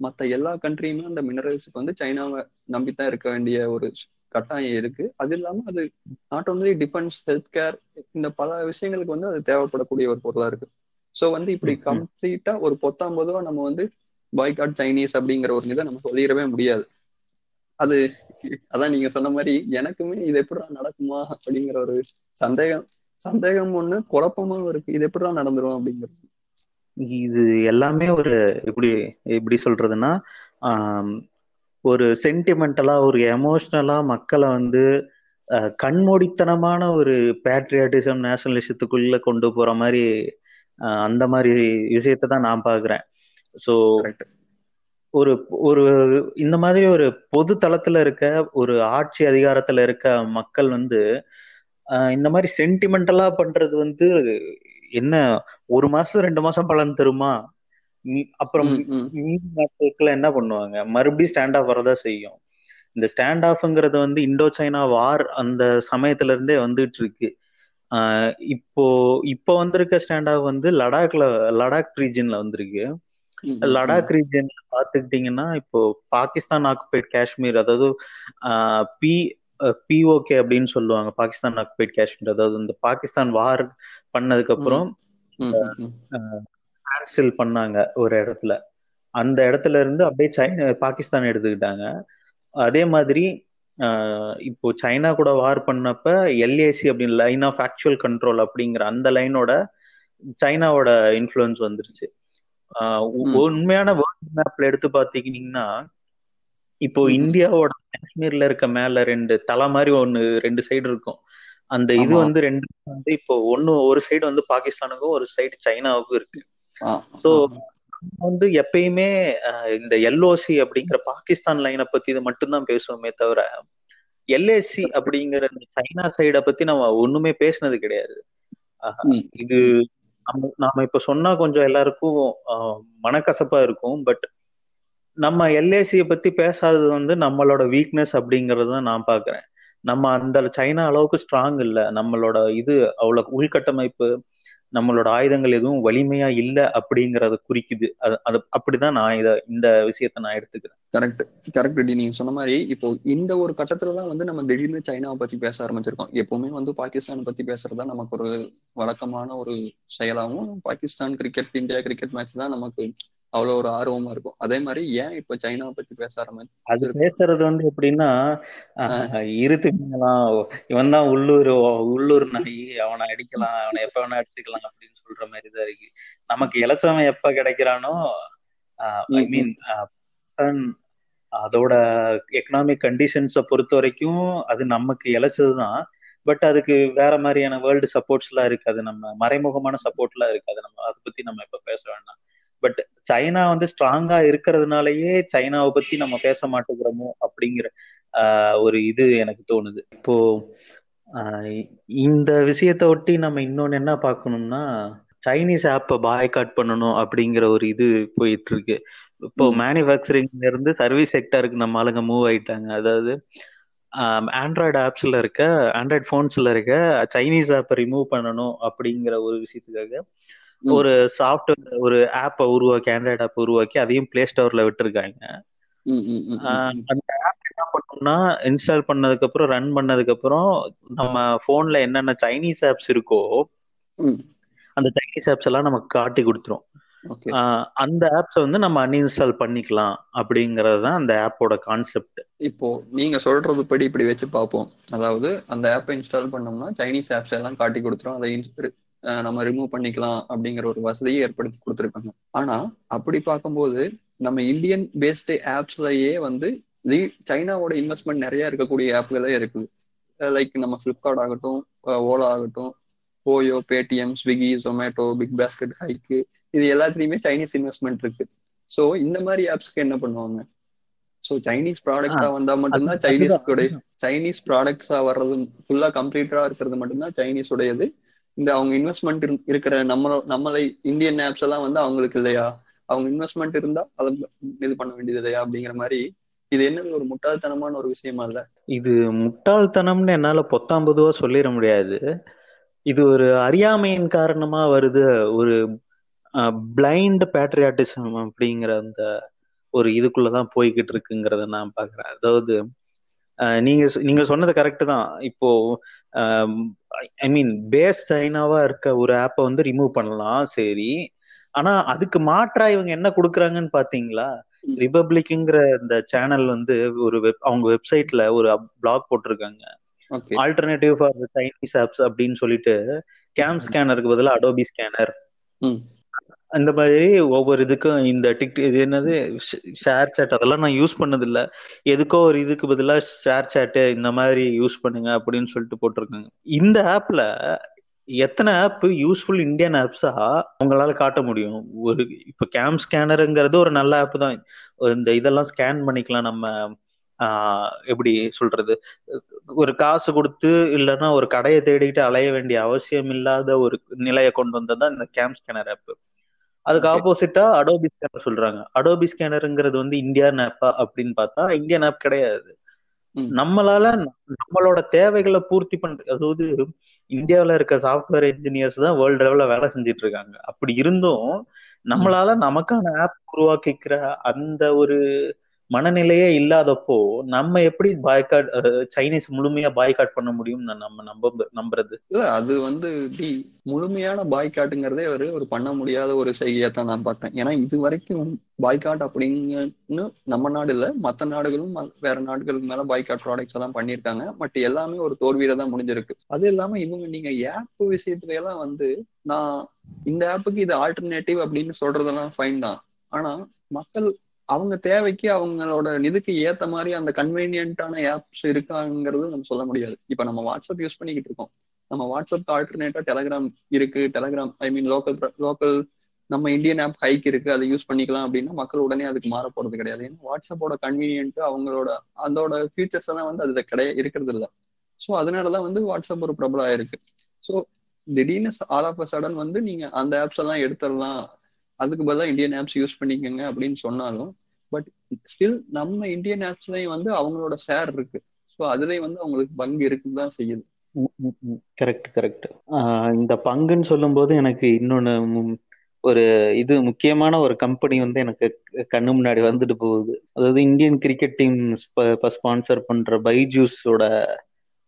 மத்த எல்லா கண்ட்ரியுமே அந்த மினரல்ஸுக்கு வந்து சைனாவை நம்பித்தான் இருக்க வேண்டிய ஒரு கட்டாயம் இருக்கு. அது இல்லாம அது not only defence health care இந்த பல விஷயங்களுக்கு வந்து அது தேவைப்படக்கூடிய ஒரு பொருளா இருக்கு. ஸோ வந்து இப்படி. கம்ப்ளீட்டா ஒரு பொத்தாம் பொதுவா நம்ம வந்து பாய்காட் சைனீஸ் அப்படிங்கிற ஒரு இதை நம்ம சொல்லிடவே முடியாது. அது அதான் நீங்க சொன்ன மாதிரி எனக்குமே இது எப்படிடா நடக்குமா அப்படிங்கிற ஒரு சந்தேகம் சந்தேகம் ஒண்ணு குழப்பமும் இருக்கு. இது எப்படிடா நடந்துரும் அப்படிங்கிறது. இது எல்லாமே ஒரு எப்படி எப்படி சொல்றதுன்னா ஒரு சென்டிமெண்டலா ஒரு எமோஷ்னலா மக்களை வந்து கண்மூடித்தனமான ஒரு பேட்ரியாட்டிசம் நேஷனலிசத்துக்குள்ள கொண்டு போற மாதிரி அந்த மாதிரி விஷயத்தை தான் நான் பாக்குறேன் ஸோ ஒரு ஒரு இந்த மாதிரி ஒரு பொது தளத்துல இருக்க ஒரு ஆட்சி அதிகாரத்துல இருக்க மக்கள் வந்து இந்த மாதிரி சென்டிமெண்டலா பண்றது வந்து என்ன ஒரு மாசம் ரெண்டு மாசம் பலன் தருமா? அப்புறம் நாட்டுக்குள்ள என்ன பண்ணுவாங்க? மறுபடியும் ஸ்டாண்ட் ஆஃப் வரதா செய்யும். இந்த ஸ்டாண்ட் ஆஃப்ங்கிறது வந்து இண்டோ சைனா வார் அந்த சமயத்துல இருந்தே வந்துட்டு இருக்கு. இப்போ இப்போ வந்திருக்க ஸ்டாண்ட் ஆஃப் வந்து லடாக்ல லடாக் ரீஜன்ல வந்திருக்கு. லடாக் ரீஜன்ல பாத்துக்கிட்டீங்கன்னா இப்போ பாகிஸ்தான் ஆக்குபைட் காஷ்மீர் அதாவது பி பிஓகே அப்படின்னு சொல்லுவாங்க பாகிஸ்தான் ஆக்குபைட் காஷ்மீர். அதாவது இந்த பாகிஸ்தான் வார் பண்ணதுக்கு அப்புறம் கேன்சல் பண்ணாங்க ஒரு இடத்துல. அந்த இடத்துல இருந்து அப்படியே சைனா பாகிஸ்தான் எடுத்துக்கிட்டாங்க. அதே மாதிரி இப்போ சைனா கூட வார் பண்ணப்ப எல்ஏசி அப்படின்னு லைன் ஆஃப் ஆக்சுவல் கண்ட்ரோல் அப்படிங்கிற அந்த லைனோட சைனாவோட இன்ஃபுளுன்ஸ் வந்துருச்சு. உண்மையான வேர்ல்ட் மேப்ல எடுத்து பாத்தீங்கன்னா இப்போ இந்தியாவோட காஷ்மீர்ல இருக்க மேல ரெண்டு தலை மாதிரி ஒன்னு ரெண்டு சைடு இருக்கும். அந்த இது வந்து ரெண்டு வந்து இப்போ ஒன்னு ஒரு சைடு வந்து பாகிஸ்தானுக்கும் ஒரு சைடு சைனாவுக்கும் இருக்கு. ஸோ வந்து எப்பயுமே இந்த எல்ஓசி அப்படிங்கிற பாகிஸ்தான் லைனை பத்தி இது மட்டும்தான் பேசுவோமே தவிர எல்ஏசி அப்படிங்கிற சைனா சைடை பத்தி நம்ம ஒண்ணுமே பேசினது கிடையாது. இது நாம இப்ப சொன்னா கொஞ்சம் எல்லாருக்கும் மனக்கசப்பா இருக்கும். பட் நம்ம எல்ஏசியை பத்தி பேசாதது வந்து நம்மளோட வீக்னஸ் அப்படிங்கறத நான் பாக்குறேன். நம்ம அந்த சைனா அளவுக்கு ஸ்ட்ராங் இல்ல. நம்மளோட இது அவ்வளவு உள்கட்டமைப்பு நம்மளோட ஆயுதங்கள் எதுவும் வலிமையா இல்ல அப்படிங்கறத குறிக்குது. அது அது அப்படிதான் நான் இத இந்த விஷயத்த நான் எடுத்துக்கிறேன். கரெக்ட் கரெக்ட் நீங்க சொன்ன மாதிரி இப்போ இந்த ஒரு கட்டத்துலதான் வந்து நம்ம திடீர்னு சைனாவை பத்தி பேச ஆரம்பிச்சிருக்கோம். எப்பவுமே வந்து பாகிஸ்தான் பத்தி பேசுறதா நமக்கு ஒரு வழக்கமான ஒரு செயலாகவும் Pakistan cricket India cricket match தான் நமக்கு அவ்வளவு ஒரு ஆர்வமா இருக்கும். அதே மாதிரி ஏன் இப்ப சைனாவை பத்தி பேச ஆரம்பிச்சு அது பேசுறது வந்து எப்படின்னா இருத்துக்கலாம் இவன் தான் உள்ளூர் உள்ளூர் நாய் அவனை அடிக்கலாம் அவனை எப்ப வேணா அடிச்சுக்கலாம் அப்படின்னு சொல்ற மாதிரி தான் இருக்கு. நமக்கு இலச்சவன் எப்ப கிடைக்கிறானோ ஐ மீன் அதோட எக்கனாமிக் கண்டிஷன்ஸை பொறுத்த வரைக்கும் அது நமக்கு இழைச்சதுதான். பட் அதுக்கு வேற மாதிரியான வேர்ல்டு சப்போர்ட்ஸ் எல்லாம் இருக்காது. நம்ம மறைமுகமான சப்போர்ட் எல்லாம் இருக்காது. நம்ம அதை பத்தி நம்ம இப்ப பேச வேண்டாம். பட் சைனா வந்து ஸ்ட்ராங்கா இருக்கிறதுனாலயே சைனாவை பத்தி நம்ம பேச மாட்டேங்கிறோமோ அப்படிங்கிற ஒரு இது எனக்கு தோணுது. இப்போ இந்த விஷயத்த ஒட்டி நம்ம இன்னொன்னு என்ன பார்க்கணும்னா சைனீஸ் ஆப்பை பாய்காட் பண்ணணும் அப்படிங்கிற ஒரு இது போயிட்டு இருக்கு இப்போ மேனுஃபேக்சரிங்ல இருந்து சர்வீஸ் செக்டருக்கு நம்ம ஆளுங்க மூவ் ஆயிட்டாங்க. அதாவது ஆண்ட்ராய்டு ஆப்ஸ்ல இருக்க ஆண்ட்ராய்டு போன்ஸ்ல இருக்க சைனீஸ் ஆப்பை ரிமூவ் பண்ணணும் அப்படிங்கிற ஒரு விஷயத்துக்காக ஒரு சாஃப்ட்வேர் ஒரு ஆப்பை உருவாக்கி ஆண்ட்ராய்டு ஆப் உருவாக்கி அதையும் பிளே ஸ்டோர்ல விட்டுருக்காங்க. அந்த ஆப் என்ன பண்ணோம்னா இன்ஸ்டால் பண்ணதுக்கு அப்புறம் ரன் பண்ணதுக்கு அப்புறம் நம்ம போன்ல என்னென்ன சைனீஸ் ஆப்ஸ் இருக்கோ அந்த சைனீஸ் ஆப்ஸ் எல்லாம் நமக்கு காட்டி கொடுத்துரும். அந்த ஆப்ஸ் வந்து நம்ம அன்இன்ஸ்டால் பண்ணிக்கலாம் அப்படிங்கறது தான் அந்த ஆப்போட கான்செப்ட் இப்போ நீங்க சொல்றது படி இப்படி வச்சு பார்ப்போம். அதாவது அந்த ஆப்பை இன்ஸ்டால் பண்ணோம்னா சைனீஸ் ஆப்ஸ் எல்லாம் காட்டி கொடுத்துரும் அதை நம்ம ரிமூவ் பண்ணிக்கலாம் அப்படிங்கிற ஒரு வசதியை ஏற்படுத்தி கொடுத்துருக்காங்க. ஆனா அப்படி பார்க்கும்போது நம்ம இந்தியன் பேஸ்டு ஆப்ஸ்லயே வந்து சைனாவோட இன்வெஸ்ட்மெண்ட் நிறைய இருக்கக்கூடிய ஆப்களே இருக்குது. லைக் நம்ம ஃபிளிப்கார்ட் ஆகட்டும் ஓலா ஆகட்டும் OYO Paytm Swiggy Zomato big basket haiku இது எல்லாத்துலயுமே சைனீஸ் இன்வெஸ்ட்மெண்ட் இருக்கு. ஸோ இந்த மாதிரி ஆப்ஸ்க்கு என்ன பண்ணுவாங்க? ஸோ சைனீஸ் ப்ராடக்ட்ஸா வந்தா மட்டும்தான் சைனீஸ் சைனீஸ் ப்ராடக்ட்ஸா வர்றது ஃபுல்லா கம்ப்ளீட்டா இருக்கிறது மட்டும்தான் சைனீஸ் உடையது. இந்த அவங்க இன்வெஸ்ட்மெண்ட் இருக்கிற நம்ம நம்மளை இந்தியன் ஆப்ஸ் எல்லாம் வந்து அவங்களுக்கு இல்லையா? அவங்க இன்வெஸ்ட்மெண்ட் இருந்தா அதை இது பண்ண வேண்டியது இல்லையா அப்படிங்கிற மாதிரி இது என்னது ஒரு முட்டாள்தனமான ஒரு விஷயமா இல்ல? இது முட்டாள்தனம்னு என்னால பொத்தாம்பதுவா சொல்லிட முடியாது. இது ஒரு அறியாமையின் காரணமா வருது. ஒரு பிளைண்ட் பேட்ரியாட்டிசம் அப்படிங்கிற அந்த ஒரு இதுக்குள்ளதான் போய்கிட்டு இருக்குங்கிறத நான் பாக்குறேன். அதாவது நீங்க நீங்க சொன்னது கரெக்ட் தான். இப்போ ஐ மீன் பேஸ் சைனாவா இருக்க ஒரு ஆப்பை வந்து ரிமூவ் பண்ணலாம் சரி. ஆனா அதுக்கு மாற்றா இவங்க என்ன கொடுக்குறாங்கன்னு பாத்தீங்களா? ரிபப்ளிக்ங்கிற இந்த சேனல் வந்து ஒரு வெப் அவங்க வெப்சைட்ல ஒரு பிளாக் போட்டிருக்காங்க. ஆல்டர்னேட்டிவ் ஃபார் சைனீஸ் ஆப்ஸ் அப்படின்னு சொல்லிட்டு கேம் ஸ்கேனருக்கு பதிலாக அடோபி ஸ்கேனர் அந்த மாதிரி ஒவ்வொரு இதுக்கும் இந்த டிக் இது என்னது? ஷேர் சேட் அதெல்லாம் நான் யூஸ் பண்ணதில்ல. எதுக்கோ ஒரு இதுக்கு பதிலாக ஷேர் சேட்டு இந்த மாதிரி யூஸ் பண்ணுங்க அப்படின்னு சொல்லிட்டு போட்டிருக்காங்க. இந்த ஆப்ல எத்தனை ஆப் யூஸ்ஃபுல் இந்தியன் ஆப்ஸா உங்களால காட்ட முடியும்? ஒரு இப்ப கேம் ஸ்கேனருங்கிறது ஒரு நல்ல ஆப் தான். இந்த இதெல்லாம் ஸ்கேன் பண்ணிக்கலாம் நம்ம எப்படி சொல்றது? ஒரு காசு கொடுத்து இல்லைன்னா ஒரு கடையை தேடிக்கிட்டு அலைய வேண்டிய அவசியம் இல்லாத ஒரு நிலையை கொண்டு வந்ததுதான் இந்த கேம் ஸ்கேனர் ஆப் அதுக்கு ஆப்போசிட்டா அடோபி ஸ்கேனர் சொல்றாங்க. அடோபி ஸ்கேனருங்கிறது வந்து இந்தியன் ஆப்பா அப்படின்னு பார்த்தா இந்தியன் ஆப் கிடையாது. நம்மளால நம்மளோட தேவைகளை பூர்த்தி பண்ற அதாவது இந்தியாவில இருக்க சாஃப்ட்வேர் இன்ஜினியர்ஸ் தான் வேர்ல்டு லெவல்ல வேலை செஞ்சுட்டு இருக்காங்க அப்படி இருந்தும் நம்மளால நமக்கான ஆப் உருவாக்கிக்கிற அந்த ஒரு மனநிலையே இல்லாதப்போ நம்ம எப்படி பாய்காட் சைனீஸ் முழுமையா பாய்காட் பண்ண முடியும் நம்ம நம்ப நம்புறது? இல்ல அது வந்து டி முழுமையான பாய்காட்டுங்கிறதே ஒரு ஒரு பண்ண முடியாத ஒரு செய்கையா தான் நான் பார்த்தேன். ஏன்னா இது வரைக்கும் பாய்காட் அப்படிங்கன்னு நம்ம நாடு இல்ல மற்ற நாடுகளும் வேற நாடுகளுக்கு மேல பாய்காட் ப்ராடக்ட்ஸ் எல்லாம் பண்ணியிருக்காங்க. பட் எல்லாமே ஒரு தோல்வியில தான் முடிஞ்சிருக்கு. அது இல்லாம இவங்க நீங்க ஆப் விஷயத்துல எல்லாம் வந்து நான் இந்த ஆப்புக்கு இது ஆல்டர்னேட்டிவ் அப்படின்னு சொல்றதெல்லாம் ஃபைன் தான். ஆனா மக்கள் அவங்க தேவைக்கு அவங்களோட நிதிக்கு ஏத்த மாதிரி அந்த கன்வீனியன்டான ஆப்ஸ் இருக்காங்கிறது நம்ம சொல்ல முடியாது. இப்ப நம்ம வாட்ஸ்அப் யூஸ் பண்ணிக்கிட்டு இருக்கோம். நம்ம வாட்ஸ்அப் ஆல்டர்னேட்டா டெலகிராம் இருக்கு. Telegram I mean local local நம்ம இந்தியன் ஆப் ஹைக் இருக்கு. அதை யூஸ் பண்ணிக்கலாம் அப்படின்னா மக்கள் உடனே அதுக்கு மாற போறது கிடையாது. ஏன்னா வாட்ஸ்அப்போட கன்வீனியன்ட் அவங்களோட அதோட ஃபியூச்சர்ஸ் எல்லாம் வந்து அதுல கிடையாது இருக்கிறது இல்லை. ஸோ அதனாலதான் வந்து வாட்ஸ்அப் ஒரு பிரபலம் ஆயிருக்கு ஸோ திடீர்னு ஆல் ஆஃப் அ சடன் வந்து நீங்க அந்த ஆப்ஸ் எல்லாம் எடுத்துடலாம். அதுக்கு பதிலாக இந்தியன் ஆப்ஸ் யூஸ் பண்ணிக்கோங்க அப்படின்னு சொன்னாலும் பட் ஸ்டில் நம்ம இந்தியன் ஆப்ஸ்லயும் வந்து அவங்களோட ஷேர் இருக்கு. ஸோ அதுலயும் வந்து அவங்களுக்கு பங்கு இருக்குன்னு தான் செய்யுது. கரெக்ட் கரெக்ட் இந்த பங்குன்னு சொல்லும்போது எனக்கு இன்னொன்னு ஒரு இது முக்கியமான ஒரு கம்பெனி வந்து எனக்கு கண்ணு முன்னாடி வந்துட்டு போகுது. அதாவது இந்தியன் கிரிக்கெட் டீம் ஸ்பான்சர் பண்ற பைஜூஸோட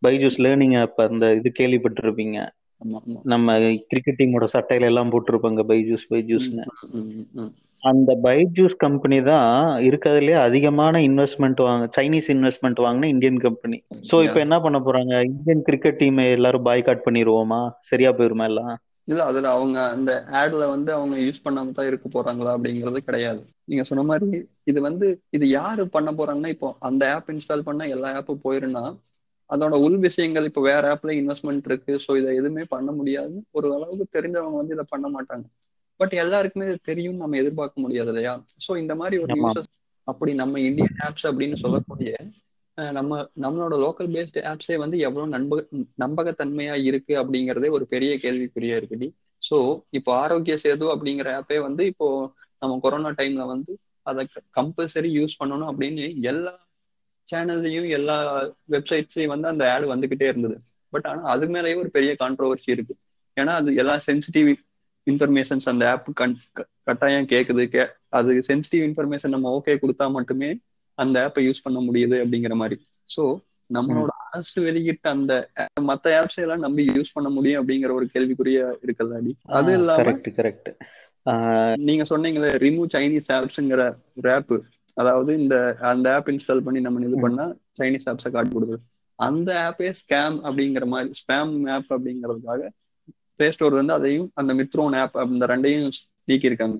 பைஜூஸ் லேர்னிங் ஆப் அந்த இது கேள்விப்பட்டிருப்பீங்க. நம்ம கிரிக்கெட் டீமோட சட்டையில எல்லாம் போட்டிருப்பாங்க பைஜூஸ் பைஜூஸ்னு. அந்த பைஜூஸ் கம்பெனி தான் இருக்கிறதுலே அதிகமான இன்வெஸ்ட்மெண்ட் வாங்க சைனீஸ் இன்வெஸ்ட்மெண்ட் வாங்கின இந்தியன் கம்பெனி சோ இப்ப என்ன பண்ண போறாங்க? இந்தியன் கிரிக்கெட் டீம் எல்லாரும் பாய்காட் பண்ணிடுவோமா சரியா போயிருமா எல்லாம்? இல்ல அதுல அவங்க அந்த ஆட்ல வந்து அவங்க யூஸ் பண்ணாம தான் இருக்க போறாங்களா அப்படிங்கறது கிடையாது. நீங்க சொன்ன மாதிரி இது வந்து இது யாரு பண்ண போறாங்கன்னா இப்போ அந்த ஆப் இன்ஸ்டால் பண்ண எல்லா ஆப்பும் போயிருந்தா அதோட உள் விஷயங்கள் இப்போ வேற ஆப்ல இன்வெஸ்ட்மெண்ட் இருக்கு. ஸோ இதை எதுவுமே பண்ண முடியாது. ஒரு அளவுக்கு தெரிஞ்சவங்க வந்து இதை பண்ண மாட்டாங்க. பட் எல்லாருக்குமே இது தெரியும் நம்ம எதிர்பார்க்க முடியாது இல்லையா? ஸோ இந்த மாதிரி ஒரு யூசஸ் அப்படி நம்ம இந்தியன் ஆப்ஸ் அப்படின்னு சொல்லக்கூடிய நம்ம நம்மளோட லோக்கல் பேஸ்டு ஆப்ஸே வந்து எவ்வளவு நம்பக நம்பகத்தன்மையா இருக்கு அப்படிங்கறதே ஒரு பெரிய கேள்விக்குறியா இருக்குடி ஸோ இப்போ ஆரோக்கிய சேது அப்படிங்கிற ஆப்பே வந்து இப்போ நம்ம கொரோனா டைம்ல வந்து அதை கம்பல்சரி யூஸ் பண்ணணும் அப்படின்னு எல்லா சேனல்லையும் எல்லா வெப்சைட்ஸ்லயும் வந்து அந்த ஆடு வந்துகிட்டே இருந்தது. பட் ஆனா அது மேலேயே ஒரு பெரிய கான்ட்ரவர்சி இருக்கு. ஏன்னா அது எல்லா சென்சிட்டிவ் இன்ஃபர்மேஷன்ஸ் அந்த ஆப் கண் கட்டாயம் கேக்குது. கே அது சென்சிட்டிவ் இன்ஃபர்மேஷன் நம்ம ஓகே கொடுத்தா மட்டுமே அந்த ஆப்பை யூஸ் பண்ண முடியுது அப்படிங்கிற மாதிரி. ஸோ நம்மளோட அரசு வெளியிட்ட அந்த மத்த ஆப்ஸ் எல்லாம் நம்பி யூஸ் பண்ண முடியும் அப்படிங்கிற ஒரு கேள்விக்குரிய இருக்குல்ல அடி? அது இல்லாம கரெக்ட் நீங்க சொன்னீங்களே ரிமூவ் சைனீஸ் ஆப்ஸ்ங்கிற ஒரு ஆப் அதாவது இந்த அந்த ஆப் இன்ஸ்டால் பண்ணி நம்ம இது பண்ணா சைனீஸ் ஆப்ஸை காட்டி கொடுக்குது. அந்த ஆப்பே ஸ்கேம் அப்படிங்கிற மாதிரி ஸ்பேம் ஆப் அப்படிங்கிறதுக்காக பிளே ஸ்டோர் வந்து அதையும் அந்த மித்ரோன் ஆப் அந்த ரெண்டையும் நீக்கியிருக்காங்க.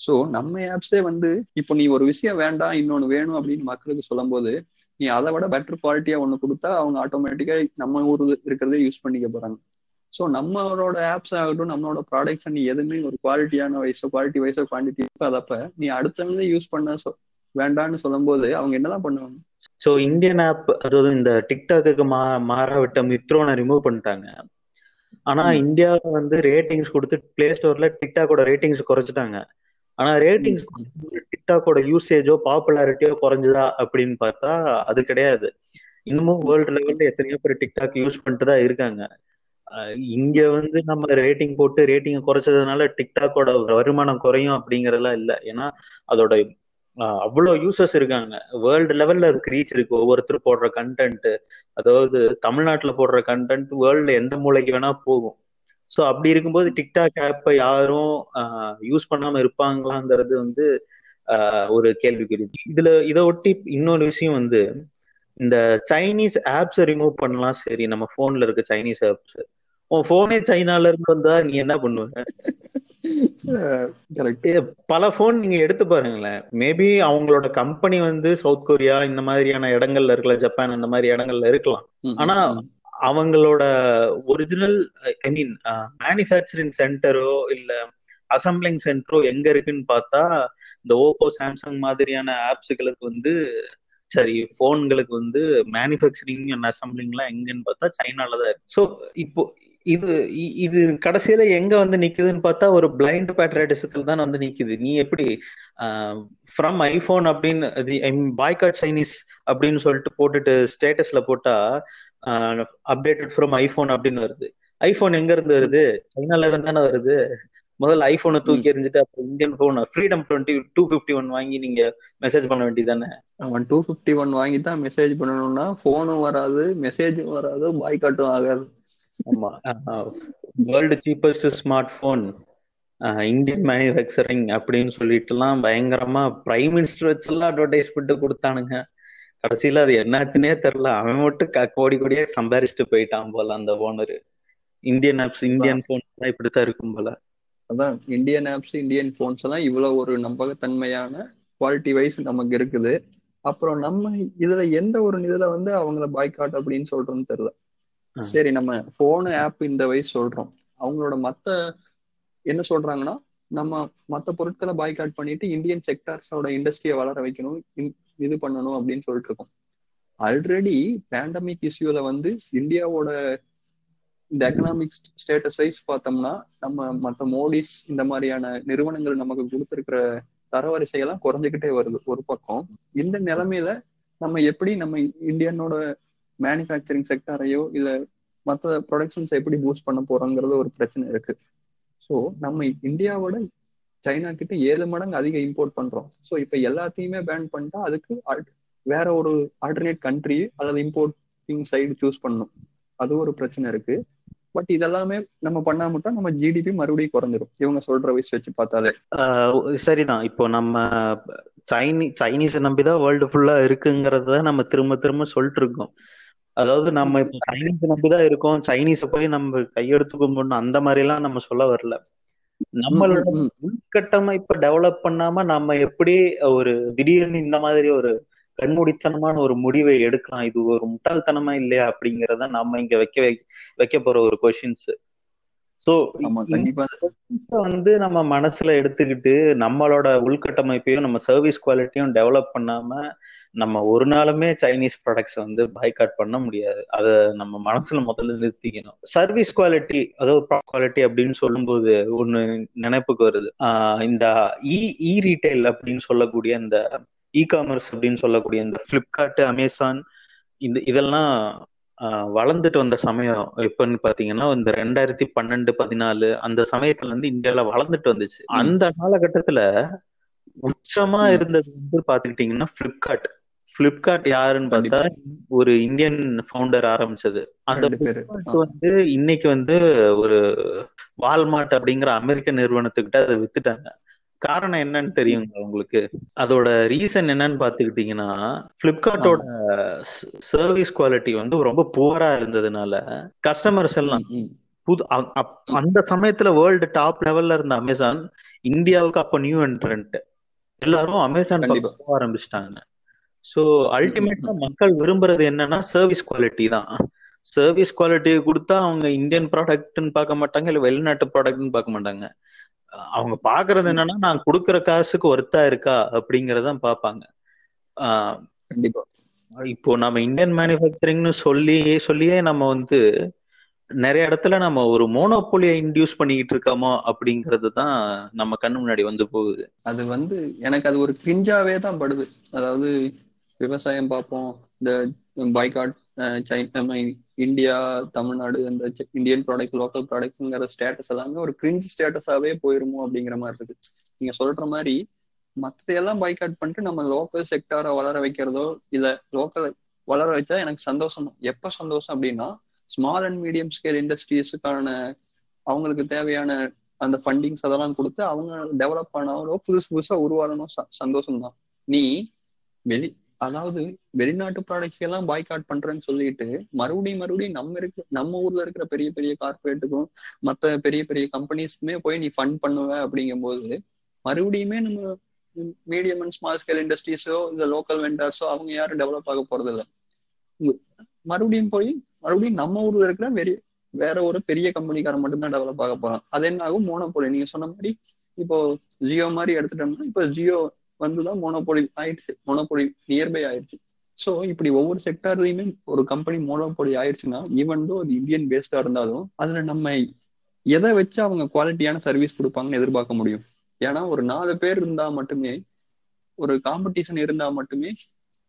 ஸோ நம்ம ஆப்ஸே வந்து இப்போ நீ ஒரு விஷயம் வேண்டாம் இன்னொன்னு வேணும் அப்படின்னு மக்களுக்கு சொல்லும் போது நீ அதை விட பெட்டர் குவாலிட்டியா ஒன்று கொடுத்தா அவங்க ஆட்டோமேட்டிக்கா நம்ம ஊர் இருக்கிறதே யூஸ் பண்ணிக்க போறாங்க. ஸோ நம்மளோட ஆப்ஸ் ஆகட்டும் நம்மளோட ப்ராடக்ட்ஸ் நீ எதுவுமே ஒரு குவாலிட்டியான வயசோ குவாலிட்டி வயசோ குவான்டிட்டி அதப்ப நீ அடுத்தவங்க யூஸ் பண்ண வேண்டாம்னு சொல்லும் போது அவங்க என்னதான் பண்ணுவாங்க? ஸோ இந்தியன் ஆப் அதாவது இந்த டிக்டாக்கு மா மாற விட்ட மித்ரோனை ரிமூவ் பண்ணிட்டாங்க. ஆனா இந்தியாவில வந்து ரேட்டிங்ஸ் கொடுத்து பிளே ஸ்டோர்ல டிக்டாக்கோட ரேட்டிங்ஸ் குறைச்சிட்டாங்க. ஆனா ரேட்டிங்ஸ் டிக்டாக்கோட யூசேஜோ பாப்புலாரிட்டியோ குறைஞ்சதா அப்படின்னு பார்த்தா அது கிடையாது. இன்னமும் வேர்ல்டு லெவல்ல எத்தனையோ பேர் டிக்டாக் யூஸ் பண்ணிட்டு தான் இருக்காங்க. இங்க வந்து நம்ம ரேட்டிங் போட்டு ரேட்டிங் குறைச்சதுனால டிக்டாக்கோட வருமானம் குறையும் அப்படிங்கறதெல்லாம் இல்லை. ஏன்னா அதோட அவ்வளவு யூசர்ஸ் இருக்காங்க. வேர்ல்டு லெவல்ல அதுக்கு ரீச் இருக்கு. ஒவ்வொருத்தரும் போடுற கண்டென்ட் அதாவது தமிழ்நாட்டுல போடுற கண்டென்ட் வேர்ல்டுல எந்த மூலைக்கு வேணா போகும். ஸோ அப்படி இருக்கும்போது டிக்டாக் ஆப்பை யாரும் யூஸ் பண்ணாம இருப்பாங்களாங்கிறது வந்து ஒரு கேள்விக்குறி. இதுல இதை ஒட்டி இன்னொரு விஷயம் வந்து இந்த சைனீஸ் ஆப்ஸை ரிமூவ் பண்ணலாம். சரி நம்ம போன்ல இருக்க சைனீஸ் ஆப்ஸ் உன் போனே சைனால இருந்து வந்தா நீ என்ன பண்ணுவ? பல போன் நீங்க எடுத்து பாருங்களேன். மேபி அவங்களோட கம்பெனி வந்து சவுத் கொரியா இந்த மாதிரியான இடங்கள்ல இருக்கல ஜப்பான் இந்த மாதிரி இடங்கள்ல இருக்கலாம். ஆனா அவங்களோட ஒரிஜினல் ஐ மீன் மேனுஃபேக்சரிங் சென்டரோ இல்ல அசம்பிளிங் சென்டரோ எங்க இருக்குன்னு பார்த்தா இந்த ஓப்போ சாம்சங் மாதிரியான ஆப்ஸுகளுக்கு வந்து சரி போன்களுக்கு வந்து மேனுஃபேக்சரிங் அண்ட் அசம்பிளிங் எல்லாம் எங்கன்னு பார்த்தா சைனால தான் இருக்கு. ஸோ இப்போ இது இது கடைசியில எங்க வந்து நிக்குதுன்னு பார்த்தா ஒரு பிளைண்ட் பேட்ரியட்டிசத்துல தான் வந்து நிக்குது. நீ எப்படி ஃப்ரம் ஐபோன் அப்படின்னு பாய்காட் சைனீஸ் அப்படின்னு சொல்லிட்டு போட்டுட்டு ஸ்டேட்டஸ்ல போட்டா அப்டேட்டட் ஃப்ரம் ஐபோன் அப்படின்னு வருது. ஐபோன் எங்க இருந்து வருது? சைனால இருந்து தானே வருது. முதல்ல ஐபோனை தூக்கி எறிஞ்சிட்டு அப்புறம் Indian phone freedom twenty two fifty one வாங்கி நீங்க மெசேஜ் பண்ண வேண்டியதானே அவன் டூ பிப்டி ஒன் வாங்கி தான் மெசேஜ் பண்ணணும்னா போனும் வராது மெசேஜும் வராது பாய்காட்டும் ஆகாது. ஆமா. World cheapest smart phone Indian manufacturing அப்படின்னு சொல்லிட்டுலாம் பயங்கரமா பிரைம் மினிஸ்டர் வச்செல்லாம் அட்வர்டைஸ்மெண்ட் கொடுத்தானுங்க. கடைசியில அது என்னாச்சுன்னே தெரியல. அவன் மட்டும் கோடி கோடியா சம்பாரிச்சுட்டு போயிட்டான் போல அந்த owner Indian apps Indian phone இப்படித்தான் இருக்கும் போல. அதான் இந்தியன் ஆப்ஸ் இந்தியன் போன்ஸ் எல்லாம் இவ்வளவு ஒரு நம்பகத்தன்மையான குவாலிட்டி வைஸ் நமக்கு இருக்குது. அப்புறம் நம்ம இதுல எந்த ஒரு இதுல வந்து அவங்கள பாய்காட் அப்படின்னு சொல்றோம்னு தெரியல. சரி நம்ம போனு ஆப் இந்த வயசு சொல்றோம். அவங்களோட மத்த என்ன சொல்றாங்கன்னா நம்ம மத்த பொருட்களை பாய்காட் பண்ணிட்டு இந்தியன் செக்டார்ஸோட இண்டஸ்ட்ரியை வளர வைக்கணும் இது பண்ணணும் அப்படின்னு சொல்லிட்டு இருக்கோம். ஆல்ரெடி பேண்டமிக் இஷ்யூல வந்து இந்தியாவோட இந்த எக்கனாமிக் ஸ்டேட்டஸ் வைஸ் பார்த்தோம்னா நம்ம மத்த மோடிஸ் இந்த மாதிரியான நிறுவனங்கள் நமக்கு கொடுத்துருக்கிற தரவரிசையெல்லாம் குறைஞ்சுக்கிட்டே வருது ஒரு பக்கம். இந்த நிலைமையில நம்ம எப்படி நம்ம இந்தியனோட மேனுஃபேக்சரிங் செக்டாரையோ இல்ல மற்ற ப்ரொடக்ஷன்ஸ் எப்படி பூஸ்ட் பண்ண போறோங்கிறது ஒரு பிரச்சனை இருக்கு. ஸோ நம்ம இந்தியாவோட சைனா கிட்ட ஏழு மடங்கு அதிக இம்போர்ட் பண்றோம். ஸோ இப்ப எல்லாத்தையுமே பேன் பண்ணிட்டா அதுக்கு வேற ஒரு ஆல்டர்னேட் கண்ட்ரி அல்லது இம்போர்ட்டிங் சைடு சூஸ் பண்ணணும். அது ஒரு பிரச்சனை இருக்கு. பட் இதெல்லாமே நம்ம பண்ணா மட்டும் நம்ம ஜிடிபி மறுபடியும் குறைஞ்சிரும். இவங்க சொல்ற வயசு வச்சு பார்த்தாலே. சரிதான். இப்போ நம்ம சைனி சைனீஸை நம்பிதான் வேர்ல்டு ஃபுல்லா இருக்குங்கிறத நம்ம திரும்ப திரும்ப சொல்லிட்டு இருக்கோம். அதாவது நம்ம இப்போ சைனீஸ் நம்பிதான் இருக்கோம். சைனீஸை போய் நம்ம கையெடுத்து கும்பிடணும். அந்த மாதிரி எல்லாம் நம்ம சொல்ல வரல. நம்மளோட உள்கட்டமைப்பை டெவலப் பண்ணாம நம்ம எப்படி ஒரு திடீர்னு இந்த மாதிரி ஒரு கண்மூடித்தனமான ஒரு முடிவை எடுக்கலாம்? இது ஒரு முட்டாள்தனமா இல்லையா அப்படிங்கறத நம்ம இங்க வைக்க வைக்க போற ஒரு கொஷின்ஸ் சோ வந்து நம்ம மனசுல எடுத்துக்கிட்டு நம்மளோட உள்கட்டமைப்பையும் நம்ம சர்வீஸ் குவாலிட்டியும் டெவலப் பண்ணாம நம்ம ஒரு நாளுமே சைனீஸ் ப்ராடக்ட்ஸ் வந்து பாய்காட் பண்ண முடியாது. அதை நம்ம மனசுல முதல்ல நிறுத்திக்கணும். சர்வீஸ் குவாலிட்டி அதாவது குவாலிட்டி அப்படின்னு சொல்லும்போது ஒண்ணு நினைப்புக்கு வருது. இந்த இ இ ரீட்டைல் அப்படின்னு சொல்லக்கூடிய இந்த இ காமர்ஸ் அப்படின்னு சொல்லக்கூடிய இந்த பிளிப்கார்ட் அமேசான் இந்த இதெல்லாம் வளர்ந்துட்டு வந்த சமயம் எப்பன்னு பாத்தீங்கன்னா இந்த ரெண்டாயிரத்தி பன்னெண்டு பதினாலு அந்த சமயத்துல இருந்து இந்தியால வளர்ந்துட்டு வந்துச்சு. அந்த காலகட்டத்துல உச்சமா இருந்தது வந்து பாத்துக்கிட்டீங்கன்னா பிளிப்கார்ட் பிளிப்கார்ட் யாருன்னு பார்த்தா ஒரு இந்தியன் ஃபவுண்டர் ஆரம்பிச்சது. அந்த வந்து இன்னைக்கு வந்து ஒரு வால்மார்ட் அப்படிங்கிற அமெரிக்க நிறுவனத்துக்கிட்ட அதை வித்துட்டாங்க. காரணம் என்னன்னு தெரியுங்க உங்களுக்கு? அதோட ரீசன் என்னன்னு பாத்துக்கிட்டீங்கன்னா பிளிப்கார்ட்டோட சர்வீஸ் குவாலிட்டி வந்து ரொம்ப புவரா இருந்ததுனால கஸ்டமர்ஸ் எல்லாம் புது அந்த சமயத்துல வேர்ல்டு டாப் லெவல்ல இருந்த அமேசான் இந்தியாவுக்கு அப்ப நியூ என்ட்ரன்ட் எல்லாரும் அமேசான் போக ஆரம்பிச்சிட்டாங்க. ஸோ அல்டிமேட்டா மக்கள் விரும்புறது என்னன்னா சர்வீஸ் குவாலிட்டி தான். சர்வீஸ் குவாலிட்டி கொடுத்தா அவங்க இந்தியன் ப்ராடக்ட்னு பார்க்க மாட்டாங்க இல்ல வெளிநாட்டு ப்ராடக்ட்னு பார்க்க மாட்டாங்க. அவங்க பாக்குறது என்னன்னா நான் கொடுக்குற காசுக்கு ஒர்த்தா இருக்கா அப்படிங்கறதான் பாப்பாங்க. கண்டிப்பா. இப்போ நம்ம இந்தியன் மேனுஃபேக்சரிங்னு சொல்லி சொல்லியே நம்ம வந்து நிறைய இடத்துல நம்ம ஒரு மோனோபோலியை இன்டியூஸ் பண்ணிக்கிட்டு இருக்கோமோ அப்படிங்கிறது தான் நம்ம கண்ணு முன்னாடி வந்து போகுது. அது வந்து எனக்கு அது ஒரு கிஞ்சாவே தான் படுது. அதாவது விவசாயம் பார்ப்போம். இந்த பாய்காட் சைனா இந்தியா தமிழ்நாடு அந்த இந்தியன் ப்ராடக்ட் லோக்கல் ப்ராடக்ட்ஸ்ங்கிற ஸ்டேட்டஸ் எல்லாமே ஒரு கிரிஞ்ச் ஸ்டேட்டஸாவே போயிருமோ அப்படிங்கிற மாதிரி இருக்கு. நீங்க சொல்ற மாதிரி மத்தையெல்லாம் பாய்காட் பண்ணிட்டு நம்ம லோக்கல் செக்டாரை வளர வைக்கிறதோ இல்ல லோக்கல் வளர வச்சா எனக்கு சந்தோஷம் எப்ப சந்தோஷம் அப்படின்னா ஸ்மால் அண்ட் மீடியம் ஸ்கேல் இண்டஸ்ட்ரீஸுக்கான அவங்களுக்கு தேவையான அந்த ஃபண்டிங்ஸ் அதெல்லாம் கொடுத்து அவங்க டெவலப் ஆனாலும் புதுசு புதுசா உருவாகணும். சந்தோஷம் தான் நீ வெளி அதாவது வெளிநாட்டு ப்ராடக்ட்ஸ் எல்லாம் பாய்காட் பண்றேன்னு சொல்லிட்டு மறுபடியும் மறுபடியும் நம்ம இருக்க நம்ம ஊர்ல இருக்கிற பெரிய பெரிய கார்பரேட்டுக்கும் மத்த பெரிய பெரிய கம்பெனிஸ்க்குமே போய் நீ ஃபண்ட் பண்ணுவ அப்படிங்கும் போது மறுபடியுமே நம்ம மீடியம் அண்ட் ஸ்மால் ஸ்கேல் இண்டஸ்ட்ரீஸோ இந்த லோக்கல் வெண்டர்ஸோ அவங்க யாரும் டெவலப் ஆக போறது இல்லை மறுபடியும் போய் மறுபடியும் நம்ம ஊர்ல இருக்கிற வெறி வேற ஒரு பெரிய கம்பெனிக்காரன் மட்டும்தான் டெவலப் ஆக போறான். அது என்ன ஆகும் மோனோபோலி நீங்க சொன்ன மாதிரி இப்போ ஜியோ மாதிரி எடுத்துட்டோம்னா இப்போ ஜியோ வந்துதான் மோனோபொலி ஆயிடுச்சு. மோனோபொலி நியர்பை ஆயிடுச்சு. ஸோ இப்படி ஒவ்வொரு செக்டார்லையுமே ஒரு கம்பெனி மோனோபோலி ஆயிடுச்சுன்னா ஈவன் தோ அது இந்தியன் பேஸ்டா இருந்தாலும் அதுல நம்ம எதை வச்சு அவங்க குவாலிட்டியான சர்வீஸ் கொடுப்பாங்கன்னு எதிர்பார்க்க முடியும். ஏன்னா ஒரு நாலு பேர் இருந்தா மட்டுமே ஒரு காம்படிஷன் இருந்தா மட்டுமே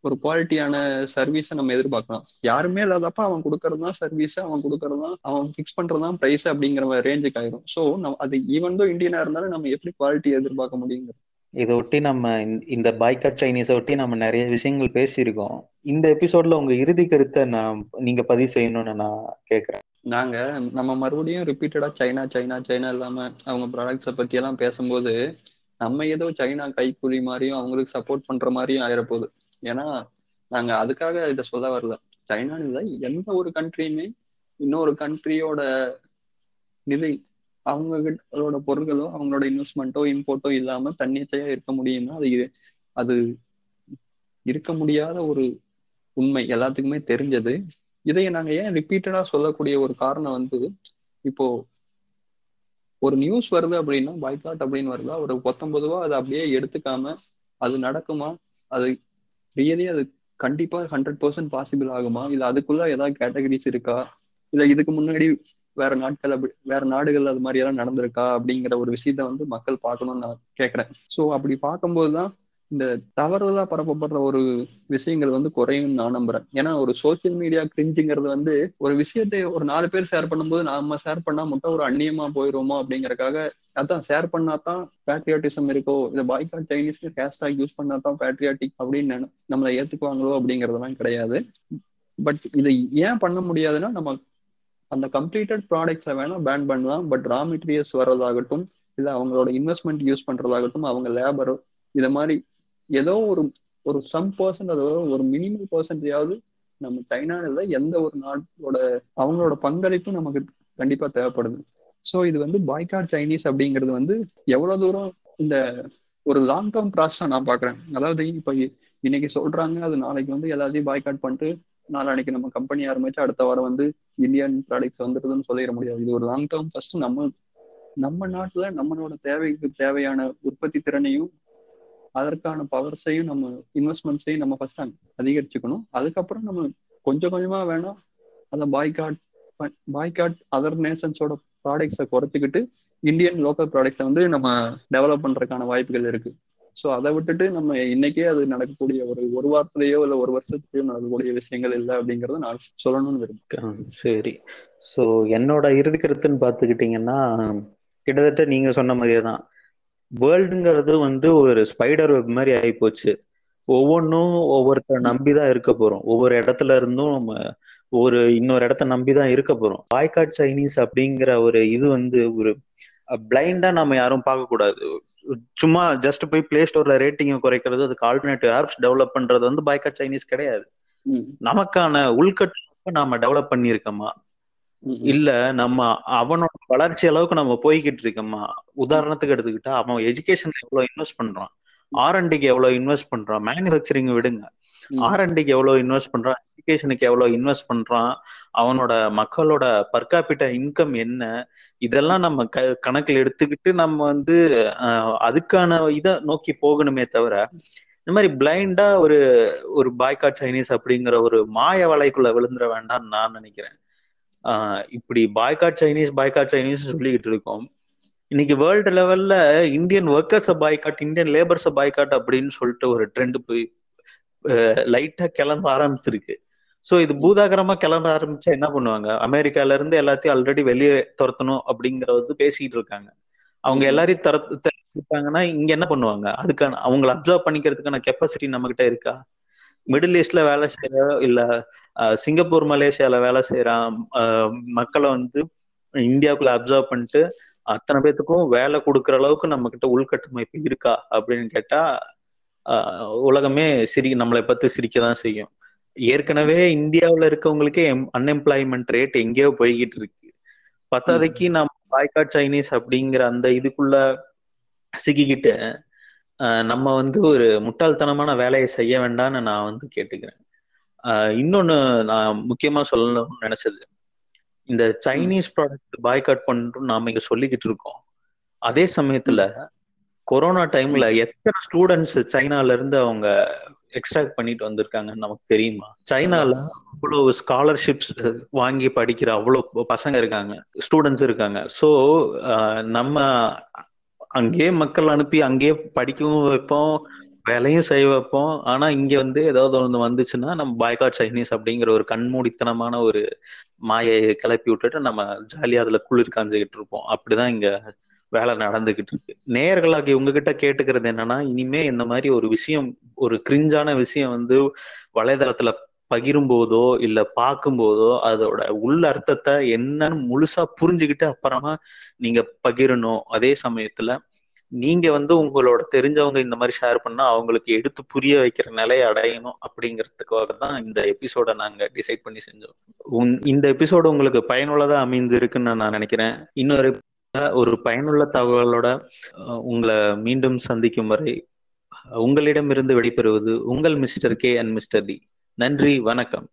ஒரு குவாலிட்டியான சர்வீஸை நம்ம எதிர்பார்க்கலாம். யாருமே இல்லாதப்ப அவன் கொடுக்கறது தான் சர்வீஸ் அவன் கொடுக்கறது தான் அவன் ஃபிக்ஸ் பண்றதுதான் ப்ரைஸ் அப்படிங்கிற ரேஞ்சுக்கு ஆயிரும். ஸோ நம்ம அது ஈவன் தோ இந்தியனா இருந்தாலும் நம்ம எப்படி குவாலிட்டி எதிர்பார்க்க முடியுங்கிறது. இதை ஒட்டி நம்ம இந்த பாய்காட் சைனீஸை ஒட்டி நம்ம நிறைய விஷயங்கள் பேசியிருக்கோம். இந்த எபிசோட்ல உங்க இறுதி கருத்தை நான் நீங்க பதிவு செய்யணும்னு நான் கேட்கறேன் நாங்க நம்ம மறுபடியும் ரிப்பீட்டடா சைனா சைனா சைனா இல்லாம அவங்க ப்ராடக்ட்ஸை பத்தி எல்லாம் பேசும்போது நம்ம ஏதோ சைனா கைக்கூலி மாதிரியும் அவங்களுக்கு சப்போர்ட் பண்ற மாதிரியும் ஆயிரப்போகுது. ஏன்னா நாங்க அதுக்காக இதை சொல்ல வரல. சைனான்னு இல்லை எந்த ஒரு கண்ட்ரியுமே இன்னொரு கண்ட்ரியோட நிதி அவங்களோட பொருட்களோ அவங்களோட இன்வெஸ்ட்மெண்ட்டோ இம்போர்ட்டோ இல்லாம தன்னிச்சையா இருக்க முடியும்னா அது அது இருக்க முடியாத ஒரு உண்மை. எல்லாத்துக்குமே தெரிஞ்சது. இதை நாங்க ஏன் ரிப்பீட்டடா சொல்லக்கூடிய ஒரு காரணம் வந்து இப்போ ஒரு நியூஸ் வருது அப்படின்னா பாய்காட் அப்படின்னு வருதா? ஒரு பத்தொன்பதுவா அதை அப்படியே எடுத்துக்காம அது நடக்குமா? அது ரியலி அது கண்டிப்பா ஹண்ட்ரட் பர்சன்ட் பாசிபிள் ஆகுமா? இல்ல அதுக்குள்ள ஏதாவது கேட்டகரிஸ் இருக்கா? இல்ல இதுக்கு முன்னாடி வேற நாட்கள் அப்படி வேற நாடுகள் அது மாதிரி எல்லாம் நடந்திருக்கா அப்படிங்கிற ஒரு விஷயத்த வந்து மக்கள் பார்க்கணும்னு நான் கேட்கறேன். சோ அப்படி பார்க்கும்போதுதான் இந்த தவறுதலா பரப்பப்படுற ஒரு விஷயங்கள் வந்து குறையும் நான் நம்புறேன். ஏன்னா ஒரு சோசியல் மீடியா கிரிஞ்சுங்கிறது வந்து ஒரு விஷயத்தை ஒரு நாலு பேர் ஷேர் பண்ணும்போது நாம ஷேர் பண்ணா மட்டும் ஒரு அந்நியமா போயிருவோமோ அப்படிங்கறக்காக அதான் ஷேர் பண்ணாதான் பேட்ரியாட்டிசம் இருக்கோ இந்த பாய்காட் சைனீஸ்க்கு ஹேஷ்டாக் யூஸ் பண்ணாதான் பேட்ரியாட்டிக் அப்படின்னு நம்மளை ஏத்துக்குவாங்களோ அப்படிங்கறதெல்லாம் கிடையாது. பட் இதை ஏன் பண்ண முடியாதுன்னா நம்ம அந்த கம்ப்ளீட்டட் ப்ராடக்ட்ஸை வேணா பேன் பண்ணலாம். பட் ரா மெட்டீரியல்ஸ் வர்றதாகட்டும் இல்லை அவங்களோட இன்வெஸ்ட்மெண்ட் யூஸ் பண்றதாகட்டும் அவங்க லேபரோ இதை மாதிரி ஏதோ ஒரு ஒரு சம் பர்சன்ட் அதோட ஒரு மினிமம் பர்சன்டேஜாவது நம்ம சைனால எந்த ஒரு நாட்டோட அவங்களோட பங்களிப்பும் நமக்கு கண்டிப்பா தேவைப்படுது. ஸோ இது வந்து பாய்காட் சைனீஸ் அப்படிங்கிறது வந்து எவ்வளவு தூரம் இந்த ஒரு லாங் டேர்ம் ப்ராசஸா நான் பாக்குறேன். அதாவது இப்ப இன்னைக்கு சொல்றாங்க அது நாளைக்கு வந்து எல்லாத்தையும் பாய்காட் பண்ணிட்டு நாளைக்கு நம்ம கம்பெனி ஆரம்பிச்சு அடுத்த வாரம் வந்து இந்தியன் ப்ராடக்ட்ஸ் வந்துருதுன்னு சொல்லிட முடியாது. இது ஒரு லாங் டேர்ம் ஃபர்ஸ்ட் நம்ம நம்ம நாட்டுல நம்மளோட தேவைக்கு தேவையான உற்பத்தி திறனையும் அதற்கான பவர்ஸையும் நம்ம இன்வெஸ்ட்மெண்ட்ஸையும் நம்ம ஃபர்ஸ்ட் அதிகரிச்சுக்கணும். அதுக்கப்புறம் நம்ம கொஞ்சம் கொஞ்சமா வேணா அந்த பாய்காட் பாய்காட் அதர் நேஷன்ஸோட ப்ராடக்ட்ஸை குறைச்சிக்கிட்டு இந்தியன் லோக்கல் ப்ராடக்ட்ஸை வந்து நம்ம டெவலப் பண்றதுக்கான வாய்ப்புகள் இருக்கு. ஸோ அதை விட்டுட்டு நம்ம இன்னைக்கே அது நடக்கக்கூடிய ஒரு ஒரு வாரத்திலேயோ இல்லை ஒரு வருஷத்துலயோ நடக்கக்கூடிய விஷயங்கள் இல்லை அப்படிங்கறத நான் சொல்லணும்னு விரும்புகிறேன் சரி. ஸோ என்னோட இறுதி கருத்துன்னு பார்த்துக்கிட்டிங்கன்னா கிட்டத்தட்ட நீங்க சொன்ன மாதிரியே தான். வேர்ல்டுங்கிறது வந்து ஒரு ஸ்பைடர் வெப் மாதிரி ஆயிப்போச்சு. ஒவ்வொன்றும் ஒவ்வொருத்தர் நம்பிதான் இருக்க போறோம். ஒவ்வொரு இடத்துல இருந்தும் நம்ம ஒரு இன்னொரு இடத்த நம்பிதான் இருக்க போறோம். பாய்காட் சைனீஸ் அப்படிங்கிற ஒரு இது வந்து ஒரு பிளைண்டா நம்ம யாரும் பார்க்க கூடாது சும்மா ஜஸ்ட் போய் பிளே ஸ்டோர்ல ரேட்டிங்கை குறைக்கிறது அதுக்கு ஆல்டர்னேட்டிவ் ஆப்ஸ் டெவலப் பண்றது வந்து பாய்காட் சைனீஸ் கிடையாது. நமக்கான உள்கட்டமைப்பு நாம டெவலப் பண்ணியிருக்கோமா? இல்ல நம்ம அவனோட வளர்ச்சி அளவுக்கு நம்ம போய்கிட்டு இருக்கோமா? உதாரணத்துக்கு எடுத்துக்கிட்டா அவன் எஜுகேஷன் எவ்வளவு இன்வெஸ்ட் பண்றான்? ஆர்என்டிக்கு எவ்வளவு இன்வெஸ்ட் பண்றான்? மேனுபேக்சரிங் விடுங்க. ஆர்என்டிக்கு எவ்வளவு இன்வெஸ்ட் பண்றான்? எஜுகேஷனுக்கு எவ்வளவு இன்வெஸ்ட் பண்றான்? அவனோட மக்களோட பர்காபிட்ட இன்கம் என்ன? இதெல்லாம் நம்ம க கணக்கில் எடுத்துக்கிட்டு நம்ம வந்து அதுக்கான இதை நோக்கி போகணுமே தவிர இந்த மாதிரி பிளைண்டா ஒரு ஒரு பாய்கா சைனீஸ் அப்படிங்கிற ஒரு மாய வலைக்குள்ள விழுந்துட வேண்டாம்னு நான் நினைக்கிறேன். ஆஹ் இப்படி பாய்கா சைனீஸ் பாய்கா சைனீஸ் சொல்லிக்கிட்டு இருக்கோம். இன்னைக்கு வேர்ல்டு லெவல்ல Indian workers boycott Indian labours boycott அப்படின்னு சொல்லிட்டு ஒரு ட்ரெண்ட் போய் லைட்டா கிளம்ப ஆரம்பிச்சிருக்கு. ஸோ இது பூதாகரமா கிளம்ப ஆரம்பிச்சா என்ன பண்ணுவாங்க? அமெரிக்கால இருந்து எல்லாத்தையும் ஆல்ரெடி வெளியே துரத்தணும் அப்படிங்கறது பேசிக்கிட்டு இருக்காங்க. அவங்க எல்லாரையும் துரத்தாங்கன்னா இங்க என்ன பண்ணுவாங்க? அதுக்கான அவங்களை அப்சர்வ் பண்ணிக்கிறதுக்கான கெப்பாசிட்டி நம்ம கிட்ட இருக்கா மிடில் ஈஸ்ட்ல வேலை செய்யற இல்ல சிங்கப்பூர் மலேசியால வேலை செய்யறான் மக்களை வந்து இந்தியாவுக்குள்ள அப்சர்வ் பண்ணிட்டு அத்தனை பேத்துக்கும் வேலை கொடுக்குற அளவுக்கு நம்ம கிட்ட உள்கட்டமைப்பு இருக்கா அப்படின்னு கேட்டா உலகமே சிரி நம்மளை பத்தி சிரிக்க தான் செய்யும். ஏற்கனவே இந்தியாவில் இருக்கவங்களுக்கே அன்எம்ப்ளாய்மெண்ட் ரேட் எங்கேயோ போய்கிட்டு இருக்கு. பத்தாதைக்கு நம்ம பாய்காட் சைனீஸ் அப்படிங்கிற அந்த இதுக்குள்ள சிக்கிக்கிட்டு நம்ம வந்து ஒரு முட்டாள்தனமான வேலையை செய்ய வேண்டாம்னு நான் வந்து கேட்டுக்கிறேன். இன்னொன்னு நான் முக்கியமா சொல்லணும்னு நினைச்சது. இந்த சைனீஸ் ப்ராடக்ட்ஸ் பாய்காட் பண்றோம் நாம இங்க சொல்லிக்கிட்டு இருக்கோம். அதே சமயத்துல கொரோனா டைம்ல எத்தனை ஸ்டூடெண்ட்ஸ் சைனால இருந்து அவங்க எக்ஸ்ட்ராக்ட் பண்ணிட்டு வந்திருக்காங்கன்னு நமக்கு தெரியுமா? சைனால அவ்வளவு ஸ்காலர்ஷிப்ஸ் வாங்கி படிக்கிற அவ்வளவு பசங்க இருக்காங்க ஸ்டூடெண்ட்ஸ் இருக்காங்க. ஸோ நம்ம அங்கேயே மக்கள் அனுப்பி அங்கேயே படிக்கவும் வைப்போம் வேலையும் செய்ய வைப்போம். ஆனா இங்க வந்து ஏதாவது ஒண்ணு வந்துச்சுன்னா நம்ம பாய்காட் சைனீஸ் அப்படிங்கிற ஒரு கண்மூடித்தனமான ஒரு மாயை கிளப்பி விட்டுட்டு நம்ம ஜாலியா அதுல குளிர் காஞ்சுக்கிட்டு இருப்போம். அப்படிதான் இங்க வேலை நடந்துகிட்டு இருக்கு நேர்களாகி உங்ககிட்ட கேட்டுக்கிறது என்னன்னா இனிமே இந்த மாதிரி ஒரு விஷயம் ஒரு கிரிஞ்சான விஷயம் வந்து வலைதளத்துல பகிரும் போதோ இல்ல பார்க்கும் போதோ அதோட உள்ள அர்த்தத்தை என்னன்னு முழுசா புரிஞ்சுக்கிட்டு அப்புறமா நீங்க பகிரணும். அதே சமயத்துல நீங்க வந்து உங்களோட தெரிஞ்சவங்க இந்த மாதிரி ஷேர் பண்ணா அவங்களுக்கு எடுத்து புரிய வைக்கிற நிலையை அடையணும் அப்படிங்கிறதுக்காக தான் இந்த எபிசோட நாங்க டிசைட் பண்ணி செஞ்சோம். இந்த எபிசோடு உங்களுக்கு பயனுள்ளதா அமைந்திருக்குன்னு நான் நினைக்கிறேன். இன்னொரு ஒரு பயனுள்ள தகவலோட உங்களை மீண்டும் சந்திக்கும் வரை உங்களிடமிருந்து வெளிப்பெறுவது உங்கள் mister K and mister D. நன்றி வணக்கம்.